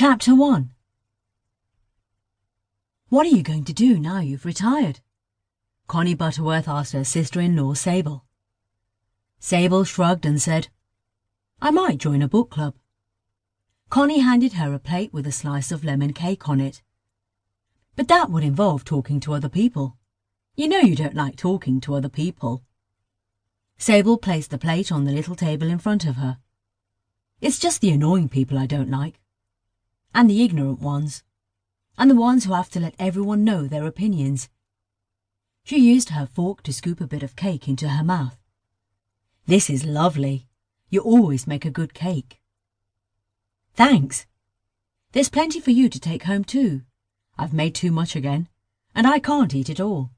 Chapter 1 What are you going to do now you've retired? Connie Butterworth asked her sister-in-law Sable. Sable shrugged and said, I might join a book club. Connie handed her a plate with a slice of lemon cake on it. But that would involve talking to other people. You know you don't like talking to other people. Sable placed the plate on the little table in front of her. It's just the annoying people I don't like. And the ignorant ones. And the ones who have to let everyone know their opinions. She used her fork to scoop a bit of cake into her mouth. This is lovely. You always make a good cake. Thanks. There's plenty for you to take home too. I've made too much again, and I can't eat it all.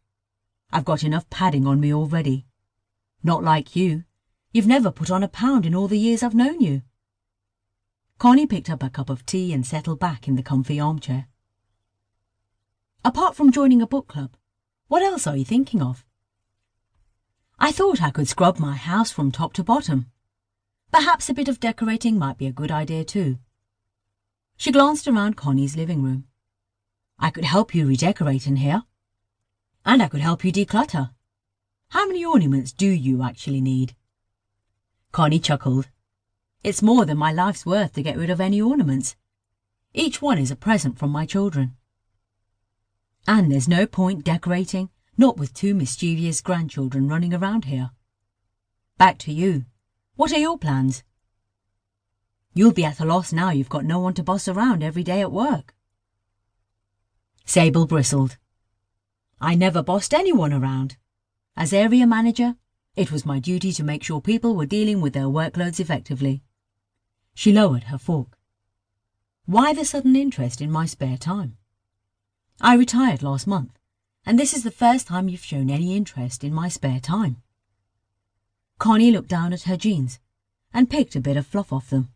I've got enough padding on me already. Not like you. You've never put on a pound in all the years I've known you. Connie picked up a cup of tea and settled back in the comfy armchair. Apart from joining a book club, what else are you thinking of? I thought I could scrub my house from top to bottom. Perhaps a bit of decorating might be a good idea too. She glanced around Connie's living room. I could help you redecorate in here. And I could help you declutter. How many ornaments do you actually need? Connie chuckled. It's more than my life's worth to get rid of any ornaments. Each one is a present from my children. And there's no point decorating, not with two mischievous grandchildren running around here. Back to you. What are your plans? You'll be at a loss now you've got no one to boss around every day at work. Sable bristled. I never bossed anyone around. As area manager, it was my duty to make sure people were dealing with their workloads effectively. She lowered her fork. Why the sudden interest in my spare time? I retired last month, and this is the first time you've shown any interest in my spare time. Connie looked down at her jeans and picked a bit of fluff off them.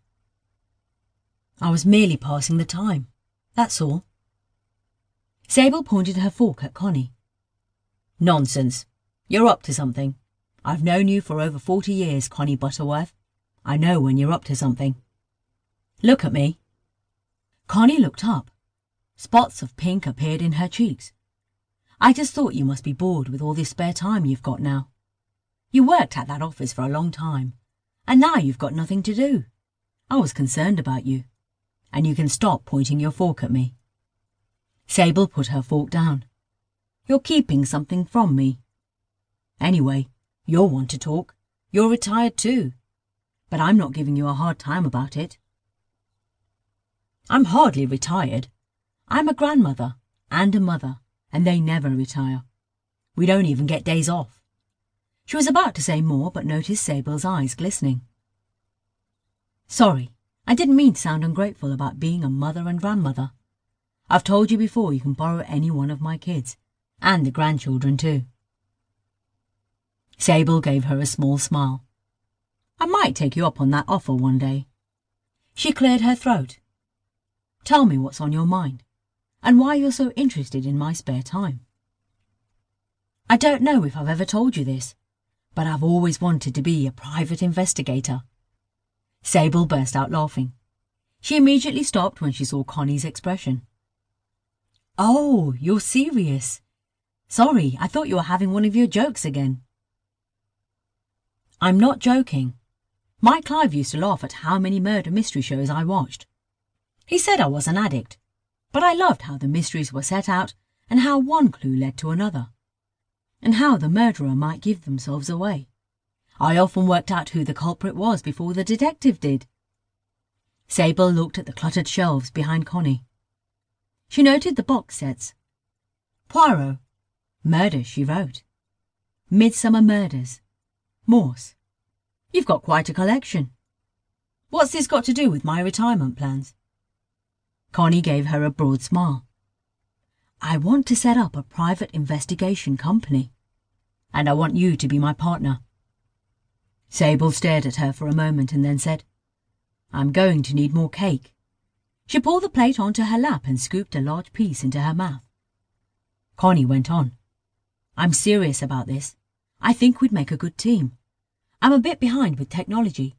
I was merely passing the time, that's all. Sable pointed her fork at Connie. Nonsense. You're up to something. I've known you for over forty years, Connie Butterworth. I know when you're up to something. Look at me. Connie looked up. Spots of pink appeared in her cheeks. I just thought you must be bored with all this spare time you've got now. You worked at that office for a long time, and now you've got nothing to do. I was concerned about you, and you can stop pointing your fork at me. Sable put her fork down. You're keeping something from me. Anyway, you'll want to talk. You're retired too. But I'm not giving you a hard time about it. I'm hardly retired. I'm a grandmother and a mother, and they never retire. We don't even get days off. She was about to say more, but noticed Sable's eyes glistening. Sorry, I didn't mean to sound ungrateful about being a mother and grandmother. I've told you before you can borrow any one of my kids, and the grandchildren too. Sable gave her a small smile. I might take you up on that offer one day. She cleared her throat. Tell me what's on your mind, and why you're so interested in my spare time. I don't know if I've ever told you this, but I've always wanted to be a private investigator. Sable burst out laughing. She immediately stopped when she saw Connie's expression. Oh, you're serious. Sorry, I thought you were having one of your jokes again. I'm not joking. Mike Clive used to laugh at how many murder mystery shows I watched. He said I was an addict, but I loved how the mysteries were set out and how one clue led to another, and how the murderer might give themselves away. I often worked out who the culprit was before the detective did. Sable looked at the cluttered shelves behind Connie. She noted the box sets. Poirot. Murder, she wrote. Midsomer Murders. Morse. You've got quite a collection. What's this got to do with my retirement plans? Connie gave her a broad smile. I want to set up a private investigation company, and I want you to be my partner. Sable stared at her for a moment and then said, I'm going to need more cake. She pulled the plate onto her lap and scooped a large piece into her mouth. Connie went on. I'm serious about this. I think we'd make a good team. I'm a bit behind with technology,